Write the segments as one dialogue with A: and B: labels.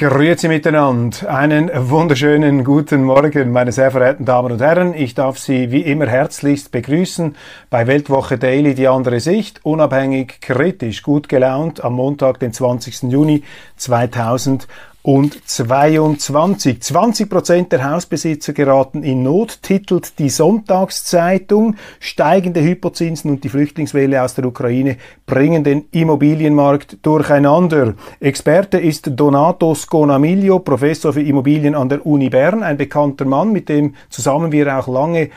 A: Grüezi miteinander. Einen wunderschönen guten Morgen, meine sehr verehrten Damen und Herren. Ich darf Sie wie immer herzlichst begrüßen bei Weltwoche Daily, die andere Sicht, unabhängig, kritisch, gut gelaunt am Montag, den 20. Juni 2000 und 22. 20 Prozent der Hausbesitzer geraten in Not, titelt die Sonntagszeitung. Steigende Hypozinsen und die Flüchtlingswelle aus der Ukraine bringen den Immobilienmarkt durcheinander. Experte ist Donato Sconamiglio, Professor für Immobilien an der Uni Bern, ein bekannter Mann, mit dem zusammen wir auch lange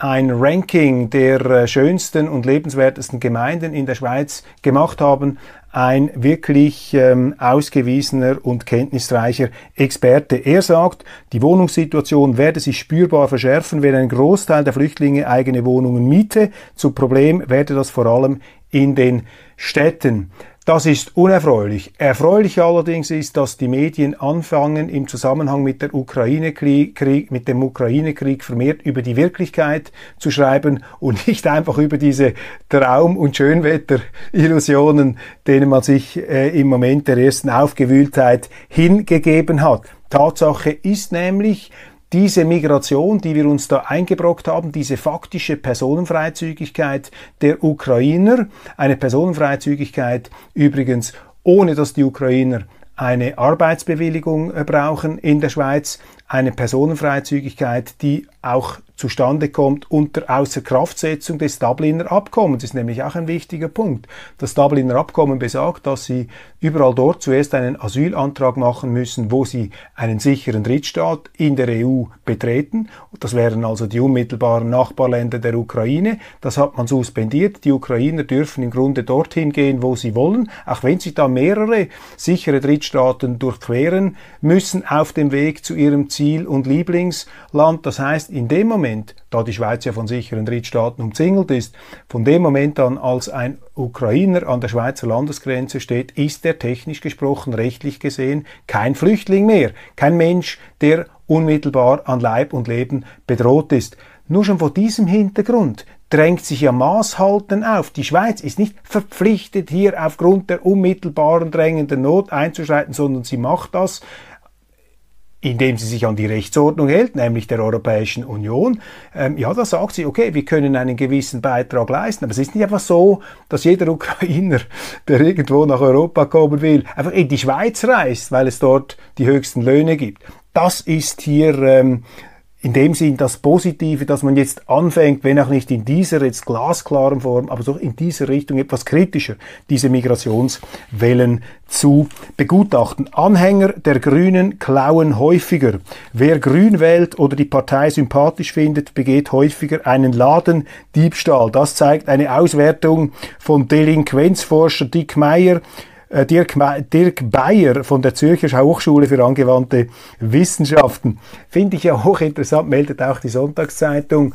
A: ein Ranking der äh, schönsten und lebenswertesten Gemeinden in der Schweiz gemacht haben ein wirklich ähm, ausgewiesener und kenntnisreicher Experte. Er sagt, die Wohnungssituation werde sich spürbar verschärfen, wenn ein Großteil der Flüchtlinge eigene Wohnungen miete. Zu Problem werde das vor allem in den Städten. Das ist unerfreulich. Erfreulich allerdings ist, dass die Medien anfangen, im Zusammenhang mit, der Ukraine-Krieg, mit dem Ukraine-Krieg vermehrt über die Wirklichkeit zu schreiben und nicht einfach über diese Traum- und Schönwetter-Illusionen, denen man sich äh, im Moment der ersten Aufgewühltheit hingegeben hat. Tatsache ist nämlich, diese Migration, die wir uns da eingebrockt haben, diese faktische Personenfreizügigkeit der Ukrainer, eine Personenfreizügigkeit übrigens ohne dass die Ukrainer eine Arbeitsbewilligung äh, brauchen in der Schweiz, eine Personenfreizügigkeit, die auch zustande kommt unter Außerkraftsetzung des Dubliner Abkommens. Das ist nämlich auch ein wichtiger Punkt. Das Dubliner Abkommen besagt, dass Sie überall dort zuerst einen Asylantrag machen müssen, wo Sie einen sicheren Drittstaat in der EU betreten. Das wären also die unmittelbaren Nachbarländer der Ukraine. Das hat man suspendiert. Die Ukrainer dürfen im Grunde dorthin gehen, wo sie wollen, auch wenn sie da mehrere sichere Drittstaaten durchqueren müssen auf dem Weg zu ihrem Ziel und Lieblingsland. Das heißt, in dem Moment, da die Schweiz ja von sicheren Drittstaaten umzingelt ist, von dem Moment an, als ein Ukrainer an der Schweizer Landesgrenze steht, ist er technisch gesprochen, rechtlich gesehen, kein Flüchtling mehr, kein Mensch, der unmittelbar an Leib und Leben bedroht ist. Nur schon vor diesem Hintergrund drängt sich ja Maßhalten auf. Die Schweiz ist nicht verpflichtet, hier aufgrund der unmittelbaren drängenden Not einzuschreiten, sondern sie macht das indem sie sich an die Rechtsordnung hält, nämlich der Europäischen Union, ähm, ja, da sagt sie, okay, wir können einen gewissen Beitrag leisten. Aber es ist nicht einfach so, dass jeder Ukrainer, der irgendwo nach Europa kommen will, einfach in die Schweiz reist, weil es dort die höchsten Löhne gibt. Das ist hier ähm, in dem Sinn das Positive, dass man jetzt anfängt, wenn auch nicht in dieser jetzt glasklaren Form, aber doch in dieser Richtung etwas kritischer diese Migrationswellen zu begutachten. Anhänger der Grünen klauen häufiger. Wer Grün wählt oder die Partei sympathisch findet, begeht häufiger einen Ladendiebstahl. Das zeigt eine Auswertung von Delinquenzforscher Dick Meyer Dirk, Dirk Bayer von der Zürcher Hochschule für angewandte Wissenschaften. Finde ich ja hochinteressant, meldet auch die Sonntagszeitung.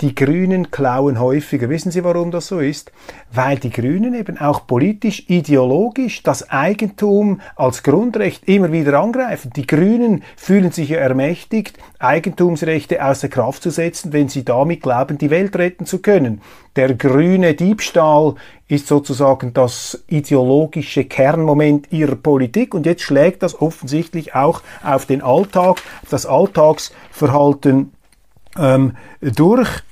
A: Die Grünen klauen häufiger. Wissen Sie, warum das so ist? Weil die Grünen eben auch politisch, ideologisch das Eigentum als Grundrecht immer wieder angreifen. Die Grünen fühlen sich ja ermächtigt, Eigentumsrechte außer Kraft zu setzen, wenn sie damit glauben, die Welt retten zu können. Der grüne Diebstahl ist sozusagen das ideologische Kernmoment ihrer Politik und jetzt schlägt das offensichtlich auch auf den Alltag, das Alltagsverhalten ähm, durch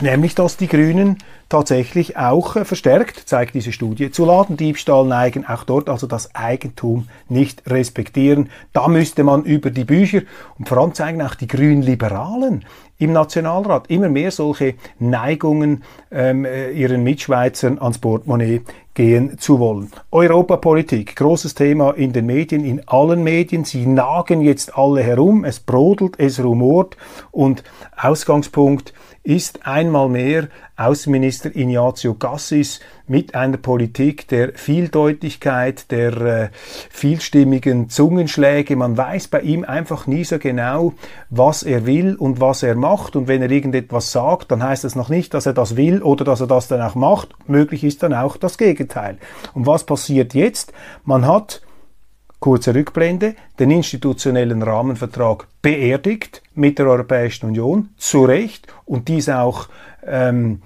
A: nämlich dass die Grünen tatsächlich auch äh, verstärkt, zeigt diese Studie, zu Ladendiebstahl neigen, auch dort also das Eigentum nicht respektieren. Da müsste man über die Bücher und vor allem zeigen auch die Grünen Liberalen im Nationalrat immer mehr solche Neigungen ähm, äh, ihren Mitschweizern ans Portemonnaie gehen zu wollen. Europapolitik, großes Thema in den Medien, in allen Medien. Sie nagen jetzt alle herum, es brodelt, es rumort und Ausgangspunkt ist einmal mehr Außenminister Ignazio Gassis mit einer Politik der Vieldeutigkeit, der äh, vielstimmigen Zungenschläge. Man weiß bei ihm einfach nie so genau, was er will und was er macht. Und wenn er irgendetwas sagt, dann heißt das noch nicht, dass er das will oder dass er das dann auch macht. Möglich ist dann auch das Gegenteil. Und was passiert jetzt? Man hat kurze Rückblende, den institutionellen Rahmenvertrag beerdigt mit der Europäischen Union, zu Recht, und dies auch ähm,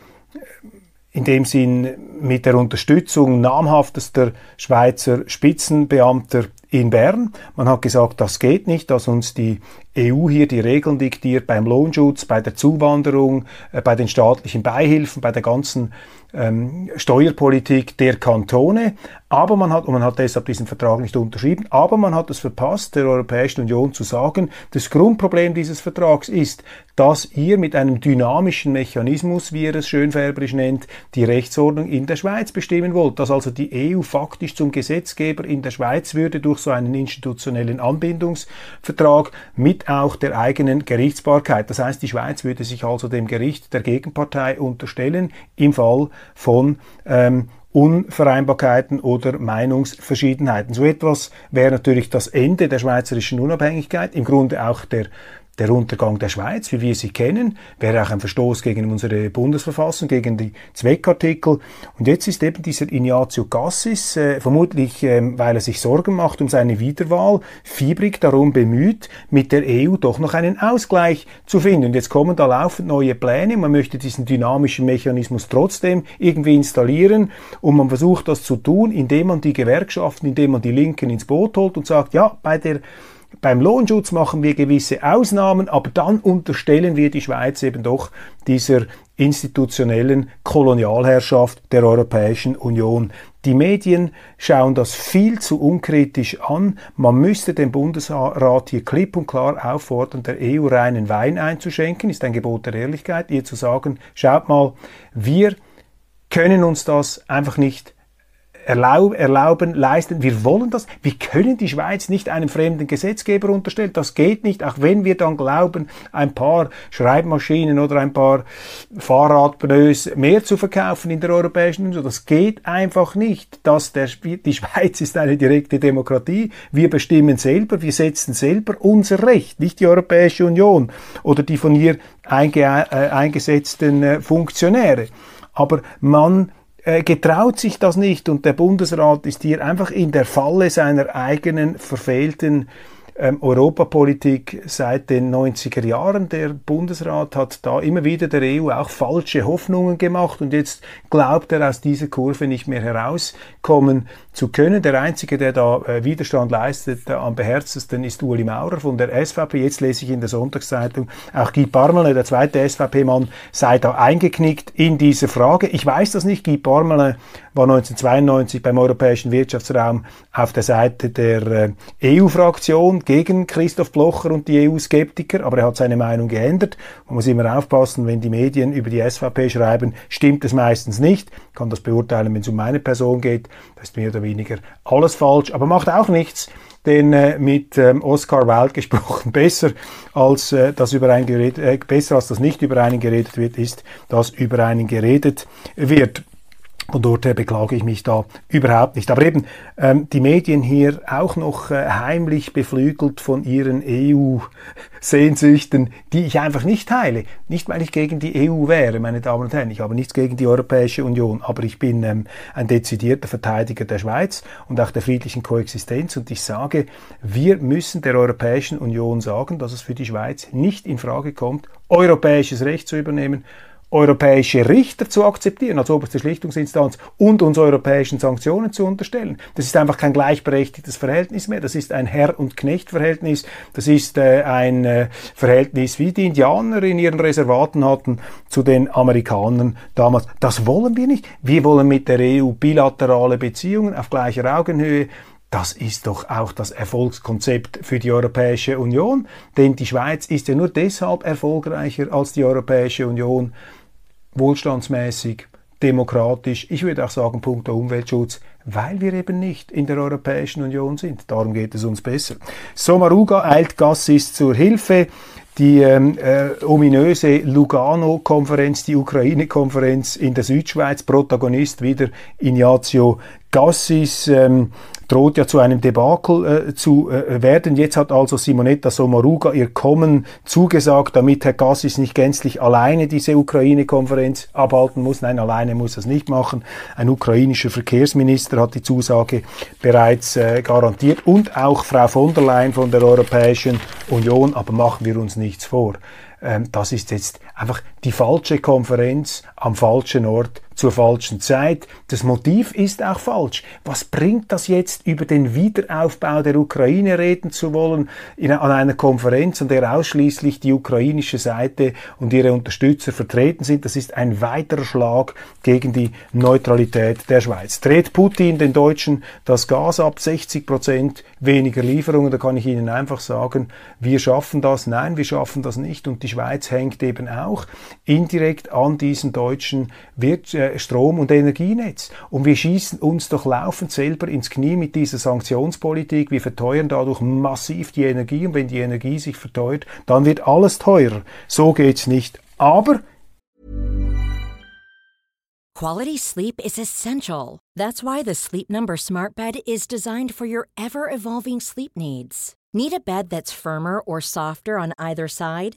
A: in dem Sinn mit der Unterstützung namhaftester Schweizer Spitzenbeamter in Bern. Man hat gesagt, das geht nicht, dass uns die EU hier die Regeln diktiert beim Lohnschutz, bei der Zuwanderung, äh, bei den staatlichen Beihilfen, bei der ganzen ähm, Steuerpolitik der Kantone. Aber man hat, und man hat deshalb diesen Vertrag nicht unterschrieben, aber man hat es verpasst, der Europäischen Union zu sagen, das Grundproblem dieses Vertrags ist, dass ihr mit einem dynamischen Mechanismus, wie ihr es schönfärberisch nennt, die Rechtsordnung in der Schweiz bestimmen wollt. Dass also die EU faktisch zum Gesetzgeber in der Schweiz würde durch so einen institutionellen Anbindungsvertrag mit auch der eigenen Gerichtsbarkeit. Das heißt, die Schweiz würde sich also dem Gericht der Gegenpartei unterstellen im Fall von ähm, Unvereinbarkeiten oder Meinungsverschiedenheiten. So etwas wäre natürlich das Ende der schweizerischen Unabhängigkeit, im Grunde auch der der Untergang der Schweiz, wie wir sie kennen, wäre auch ein Verstoß gegen unsere Bundesverfassung, gegen die Zweckartikel. Und jetzt ist eben dieser Ignazio Cassis, äh, vermutlich ähm, weil er sich Sorgen macht um seine Wiederwahl, fiebrig darum bemüht, mit der EU doch noch einen Ausgleich zu finden. Und jetzt kommen da laufend neue Pläne. Man möchte diesen dynamischen Mechanismus trotzdem irgendwie installieren. Und man versucht das zu tun, indem man die Gewerkschaften, indem man die Linken ins Boot holt und sagt, ja, bei der beim Lohnschutz machen wir gewisse Ausnahmen, aber dann unterstellen wir die Schweiz eben doch dieser institutionellen Kolonialherrschaft der Europäischen Union. Die Medien schauen das viel zu unkritisch an. Man müsste den Bundesrat hier klipp und klar auffordern, der EU reinen Wein einzuschenken, ist ein Gebot der Ehrlichkeit, ihr zu sagen, schaut mal, wir können uns das einfach nicht erlaub, erlauben, leisten. Wir wollen das. Wir können die Schweiz nicht einem fremden Gesetzgeber unterstellen. Das geht nicht, auch wenn wir dann glauben, ein paar Schreibmaschinen oder ein paar Fahrradpneus mehr zu verkaufen in der Europäischen Union. Das geht einfach nicht. Das der, die Schweiz ist eine direkte Demokratie. Wir bestimmen selber, wir setzen selber unser Recht, nicht die Europäische Union oder die von ihr einge, äh, eingesetzten äh, Funktionäre. Aber man getraut sich das nicht und der Bundesrat ist hier einfach in der Falle seiner eigenen verfehlten ähm, Europapolitik seit den 90er Jahren. Der Bundesrat hat da immer wieder der EU auch falsche Hoffnungen gemacht und jetzt glaubt er aus dieser Kurve nicht mehr herauskommen zu können. Der Einzige, der da äh, Widerstand leistet, äh, am beherztesten ist Uli Maurer von der SVP. Jetzt lese ich in der Sonntagszeitung, auch Guy Parmelin, der zweite SVP-Mann, sei da eingeknickt in dieser Frage. Ich weiß das nicht. Guy Parmelin war 1992 beim Europäischen Wirtschaftsraum auf der Seite der äh, EU-Fraktion gegen Christoph Blocher und die EU-Skeptiker, aber er hat seine Meinung geändert. Man muss immer aufpassen, wenn die Medien über die SVP schreiben, stimmt es meistens nicht. Ich kann das beurteilen, wenn es um meine Person geht. Das ist mehr oder weniger alles falsch, aber macht auch nichts denn äh, mit ähm, Oscar Wilde gesprochen, besser als äh, das über einen geredet, äh, besser als das nicht über einen geredet wird, ist, dass über einen geredet wird. Von dort her beklage ich mich da überhaupt nicht. Aber eben ähm, die Medien hier auch noch äh, heimlich beflügelt von ihren EU-Sehnsüchten, die ich einfach nicht teile. Nicht, weil ich gegen die EU wäre, meine Damen und Herren. Ich habe nichts gegen die Europäische Union, aber ich bin ähm, ein dezidierter Verteidiger der Schweiz und auch der friedlichen Koexistenz. Und ich sage, wir müssen der Europäischen Union sagen, dass es für die Schweiz nicht in Frage kommt, europäisches Recht zu übernehmen europäische Richter zu akzeptieren als oberste Schlichtungsinstanz und uns europäischen Sanktionen zu unterstellen. Das ist einfach kein gleichberechtigtes Verhältnis mehr. Das ist ein Herr- und Knecht-Verhältnis. Das ist äh, ein äh, Verhältnis, wie die Indianer in ihren Reservaten hatten zu den Amerikanern damals. Das wollen wir nicht. Wir wollen mit der EU bilaterale Beziehungen auf gleicher Augenhöhe das ist doch auch das Erfolgskonzept für die Europäische Union, denn die Schweiz ist ja nur deshalb erfolgreicher als die Europäische Union, wohlstandsmäßig, demokratisch, ich würde auch sagen, punkto Umweltschutz, weil wir eben nicht in der Europäischen Union sind. Darum geht es uns besser. Somaruga eilt Gassis zur Hilfe. Die ähm, äh, ominöse Lugano-Konferenz, die Ukraine-Konferenz in der Südschweiz, Protagonist wieder Ignazio Gassis, ähm, droht ja zu einem Debakel äh, zu äh, werden. Jetzt hat also Simonetta Sommaruga ihr Kommen zugesagt, damit Herr Gassis nicht gänzlich alleine diese Ukraine-Konferenz abhalten muss. Nein, alleine muss er es nicht machen. Ein ukrainischer Verkehrsminister hat die Zusage bereits äh, garantiert und auch Frau von der Leyen von der Europäischen Union. Aber machen wir uns nichts vor. Ähm, das ist jetzt einfach die falsche Konferenz am falschen Ort zur falschen Zeit. Das Motiv ist auch falsch. Was bringt das jetzt, über den Wiederaufbau der Ukraine reden zu wollen, in, an einer Konferenz, an der ausschließlich die ukrainische Seite und ihre Unterstützer vertreten sind? Das ist ein weiterer Schlag gegen die Neutralität der Schweiz. Dreht Putin den Deutschen das Gas ab, 60 Prozent weniger Lieferungen, da kann ich Ihnen einfach sagen, wir schaffen das. Nein, wir schaffen das nicht. Und die Schweiz hängt eben auch indirekt an diesen deutschen äh, Strom- und Energienetz. Und wir schießen uns doch laufend selber ins Knie mit dieser Sanktionspolitik. Wir verteuern dadurch massiv die Energie. Und wenn die Energie sich verteuert, dann wird alles teurer. So geht's nicht. Aber
B: Quality sleep is essential. That's why the Sleep Number Smart Bed is designed for your ever evolving sleep needs. Need a bed that's firmer or softer on either side?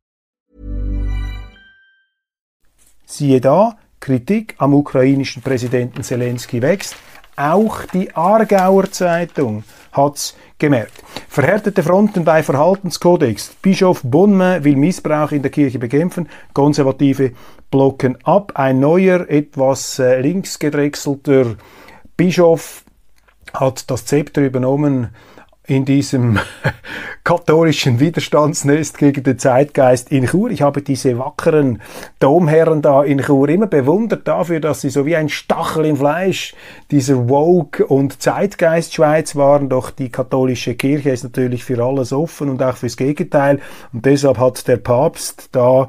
A: Siehe da, Kritik am ukrainischen Präsidenten Zelensky wächst. Auch die Aargauer Zeitung hat's gemerkt. Verhärtete Fronten bei Verhaltenskodex. Bischof Bonme will Missbrauch in der Kirche bekämpfen. Konservative blocken ab. Ein neuer, etwas äh, links gedrechselter Bischof hat das Zepter übernommen in diesem katholischen Widerstandsnest gegen den Zeitgeist in Chur. Ich habe diese wackeren Domherren da in Chur immer bewundert dafür, dass sie so wie ein Stachel im Fleisch dieser Woke- und Zeitgeist-Schweiz waren. Doch die katholische Kirche ist natürlich für alles offen und auch fürs Gegenteil. Und deshalb hat der Papst da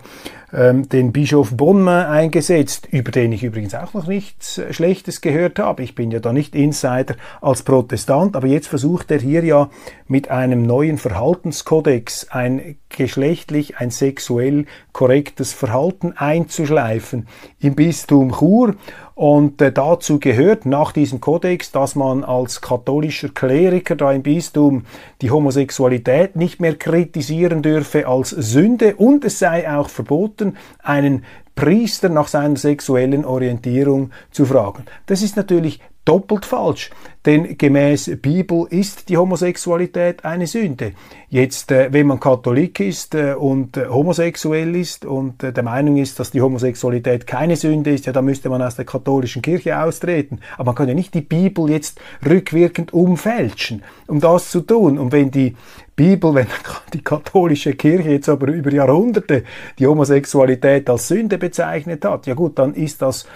A: ähm, den Bischof Bonne eingesetzt, über den ich übrigens auch noch nichts Schlechtes gehört habe. Ich bin ja da nicht Insider als Protestant, aber jetzt versucht er hier ja mit einem neuen Verhaltenskodex ein geschlechtlich, ein sexuell korrektes Verhalten einzuschleifen im Bistum Chur. Und äh, dazu gehört nach diesem Kodex, dass man als katholischer Kleriker da im Bistum die Homosexualität nicht mehr kritisieren dürfe als Sünde und es sei auch verboten, einen Priester nach seiner sexuellen Orientierung zu fragen. Das ist natürlich doppelt falsch. Denn gemäß Bibel ist die Homosexualität eine Sünde. Jetzt, äh, wenn man Katholik ist äh, und äh, homosexuell ist und der Meinung ist, dass die Homosexualität keine Sünde ist, ja, dann müsste man aus der katholischen Kirche austreten. Aber man kann ja nicht die Bibel jetzt rückwirkend umfälschen, um das zu tun. Und wenn die Bibel, wenn die katholische Kirche jetzt aber über Jahrhunderte die Homosexualität als Sünde bezeichnet hat, ja gut, dann ist das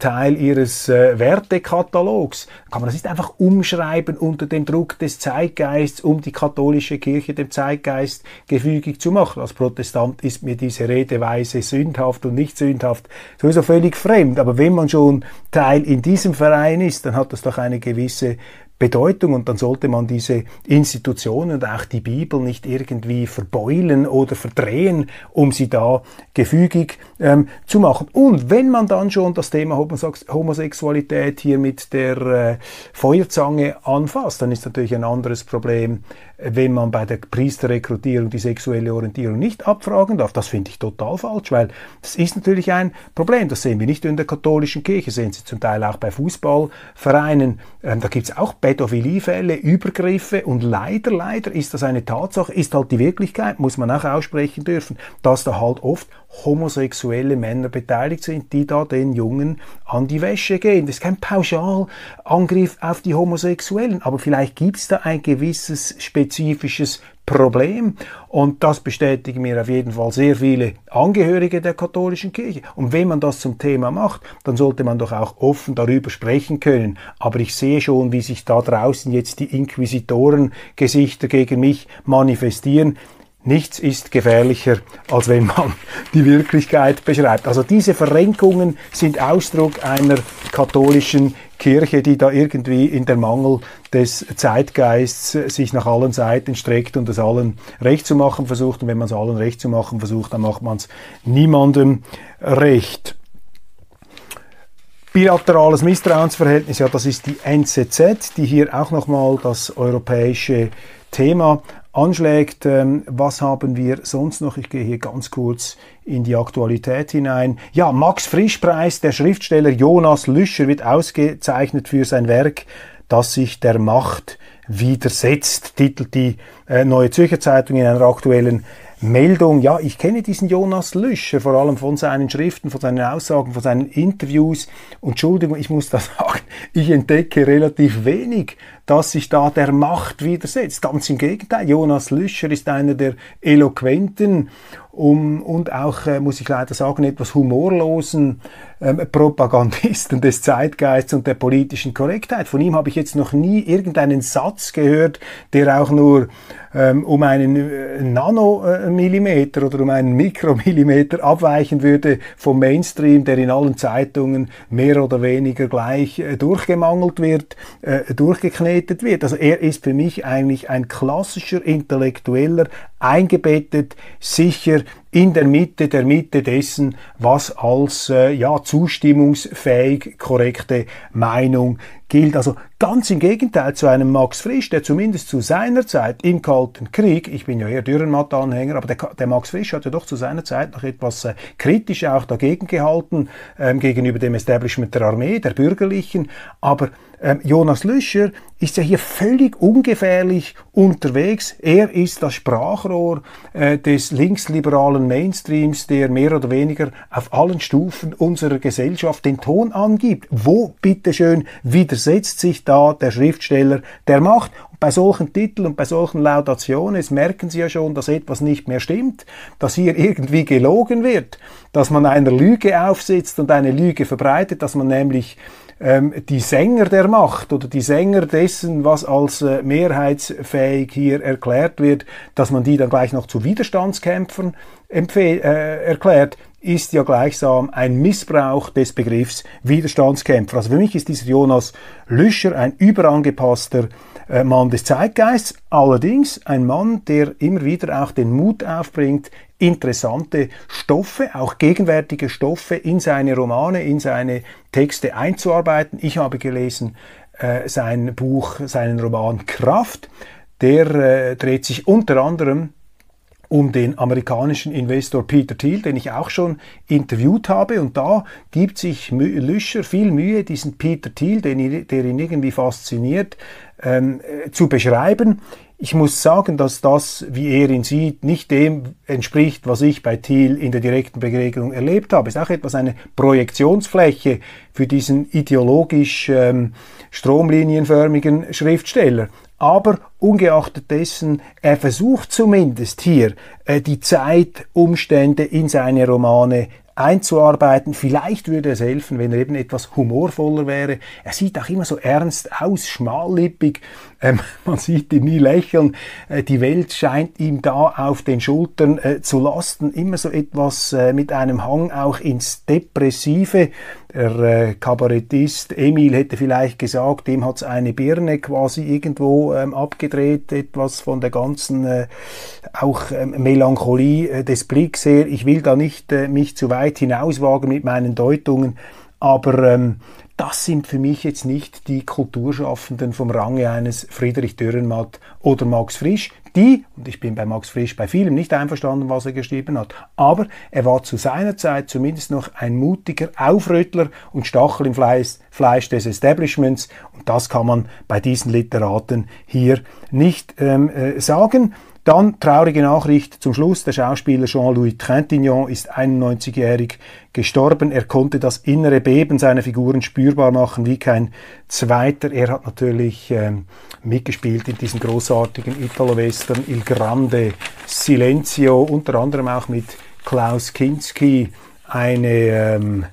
A: Teil ihres Wertekatalogs. Kann man das nicht einfach umschreiben unter dem Druck des Zeitgeists, um die katholische Kirche dem Zeitgeist gefügig zu machen. Als Protestant ist mir diese Redeweise sündhaft und nicht sündhaft sowieso völlig fremd. Aber wenn man schon Teil in diesem Verein ist, dann hat das doch eine gewisse Bedeutung und dann sollte man diese Institutionen und auch die Bibel nicht irgendwie verbeulen oder verdrehen, um sie da gefügig ähm, zu machen. Und wenn man dann schon das Thema Homosexualität hier mit der äh, Feuerzange anfasst, dann ist natürlich ein anderes Problem, wenn man bei der Priesterrekrutierung die sexuelle Orientierung nicht abfragen darf. Das finde ich total falsch, weil das ist natürlich ein Problem. Das sehen wir nicht nur in der katholischen Kirche, sehen Sie zum Teil auch bei Fußballvereinen. Ähm, da gibt es auch Pädophiliefälle, Übergriffe und leider, leider ist das eine Tatsache, ist halt die Wirklichkeit, muss man auch aussprechen dürfen, dass da halt oft homosexuelle Männer beteiligt sind, die da den Jungen an die Wäsche gehen. Das ist kein Pauschalangriff auf die Homosexuellen, aber vielleicht gibt es da ein gewisses spezifisches Problem. Und das bestätigen mir auf jeden Fall sehr viele Angehörige der katholischen Kirche. Und wenn man das zum Thema macht, dann sollte man doch auch offen darüber sprechen können. Aber ich sehe schon, wie sich da draußen jetzt die Inquisitorengesichter gegen mich manifestieren. Nichts ist gefährlicher, als wenn man die Wirklichkeit beschreibt. Also diese Verrenkungen sind Ausdruck einer katholischen Kirche, die da irgendwie in der Mangel des Zeitgeists sich nach allen Seiten streckt und es allen recht zu machen versucht. Und wenn man es allen recht zu machen versucht, dann macht man es niemandem recht. Bilaterales Misstrauensverhältnis, ja, das ist die NZZ, die hier auch nochmal das europäische Thema anschlägt. Ähm, was haben wir sonst noch? Ich gehe hier ganz kurz in die Aktualität hinein. Ja, Max Frischpreis, der Schriftsteller Jonas Lüscher wird ausgezeichnet für sein Werk, das sich der Macht widersetzt, titelt die äh, Neue Zürcher Zeitung in einer aktuellen Meldung, ja, ich kenne diesen Jonas Lüscher, vor allem von seinen Schriften, von seinen Aussagen, von seinen Interviews. Und Entschuldigung, ich muss da sagen, ich entdecke relativ wenig, dass sich da der Macht widersetzt. Ganz im Gegenteil, Jonas Lüscher ist einer der eloquenten um, und auch, äh, muss ich leider sagen, etwas humorlosen ähm, Propagandisten des Zeitgeists und der politischen Korrektheit. Von ihm habe ich jetzt noch nie irgendeinen Satz gehört, der auch nur ähm, um einen äh, Nanomillimeter oder um einen Mikromillimeter abweichen würde vom Mainstream, der in allen Zeitungen mehr oder weniger gleich äh, durchgemangelt wird, äh, durchgeknetet wird. Also er ist für mich eigentlich ein klassischer Intellektueller, eingebettet, sicher in der Mitte der Mitte dessen, was als äh, ja zustimmungsfähig korrekte Meinung gilt. Also ganz im Gegenteil zu einem Max Frisch, der zumindest zu seiner Zeit im Kalten Krieg, ich bin ja eher Dürrenmatt-Anhänger, aber der, der, Max Frisch hat ja doch zu seiner Zeit noch etwas äh, kritisch auch dagegen gehalten, ähm, gegenüber dem Establishment der Armee, der Bürgerlichen, aber ähm, Jonas Lüscher ist ja hier völlig ungefährlich unterwegs. Er ist das Sprachrohr äh, des linksliberalen Mainstreams, der mehr oder weniger auf allen Stufen unserer Gesellschaft den Ton angibt. Wo, bitteschön, widersetzt sich da der Schriftsteller der Macht? bei solchen Titeln und bei solchen Laudationen merken Sie ja schon, dass etwas nicht mehr stimmt, dass hier irgendwie gelogen wird, dass man einer Lüge aufsitzt und eine Lüge verbreitet, dass man nämlich ähm, die Sänger der Macht oder die Sänger dessen, was als äh, mehrheitsfähig hier erklärt wird, dass man die dann gleich noch zu Widerstandskämpfern äh, erklärt, ist ja gleichsam ein Missbrauch des Begriffs Widerstandskämpfer. Also für mich ist dieser Jonas Lüscher ein überangepasster äh, Mann des Zeitgeists, allerdings ein Mann, der immer wieder auch den Mut aufbringt, interessante Stoffe, auch gegenwärtige Stoffe in seine Romane, in seine Texte einzuarbeiten. Ich habe gelesen äh, sein Buch, seinen Roman Kraft. Der äh, dreht sich unter anderem um den amerikanischen Investor Peter Thiel, den ich auch schon interviewt habe. Und da gibt sich Lüscher viel Mühe, diesen Peter Thiel, den, der ihn irgendwie fasziniert, ähm, äh, zu beschreiben. Ich muss sagen, dass das, wie er ihn sieht, nicht dem entspricht, was ich bei Thiel in der direkten Begegnung erlebt habe. Es ist auch etwas eine Projektionsfläche für diesen ideologisch ähm, stromlinienförmigen Schriftsteller. Aber ungeachtet dessen, er versucht zumindest hier äh, die Zeitumstände in seine Romane einzuarbeiten. Vielleicht würde es helfen, wenn er eben etwas humorvoller wäre. Er sieht auch immer so ernst aus, schmallippig. Ähm, man sieht ihn nie lächeln. Äh, die Welt scheint ihm da auf den Schultern äh, zu lasten. Immer so etwas äh, mit einem Hang auch ins Depressive. Der äh, Kabarettist Emil hätte vielleicht gesagt, dem hat's eine Birne quasi irgendwo ähm, abgedreht, etwas von der ganzen äh, auch ähm, Melancholie äh, des Blicks her. Ich will da nicht äh, mich zu weit hinauswagen mit meinen Deutungen, aber ähm, das sind für mich jetzt nicht die Kulturschaffenden vom Range eines Friedrich Dürrenmatt oder Max Frisch, die, und ich bin bei Max Frisch bei vielem nicht einverstanden, was er geschrieben hat, aber er war zu seiner Zeit zumindest noch ein mutiger Aufrüttler und Stachel im Fleisch, Fleisch des Establishments und das kann man bei diesen Literaten hier nicht ähm, äh, sagen. Dann traurige Nachricht zum Schluss. Der Schauspieler Jean-Louis Trintignant ist 91-jährig gestorben. Er konnte das innere Beben seiner Figuren spürbar machen wie kein zweiter. Er hat natürlich ähm, mitgespielt in diesen großartigen Italo-Western Il Grande Silenzio, unter anderem auch mit Klaus Kinski, eine ähm,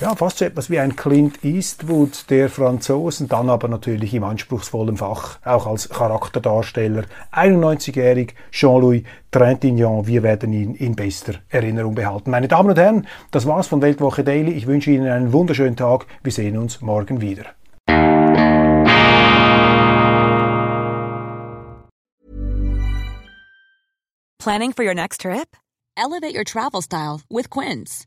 A: ja, fast so etwas wie ein Clint Eastwood der Franzosen, dann aber natürlich im anspruchsvollen Fach, auch als Charakterdarsteller. 91-jährig, Jean-Louis Trintignant, wir werden ihn in bester Erinnerung behalten. Meine Damen und Herren, das war's von Weltwoche Daily. Ich wünsche Ihnen einen wunderschönen Tag. Wir sehen uns morgen wieder.
C: Planning for your next trip? Elevate your travel style with Quince.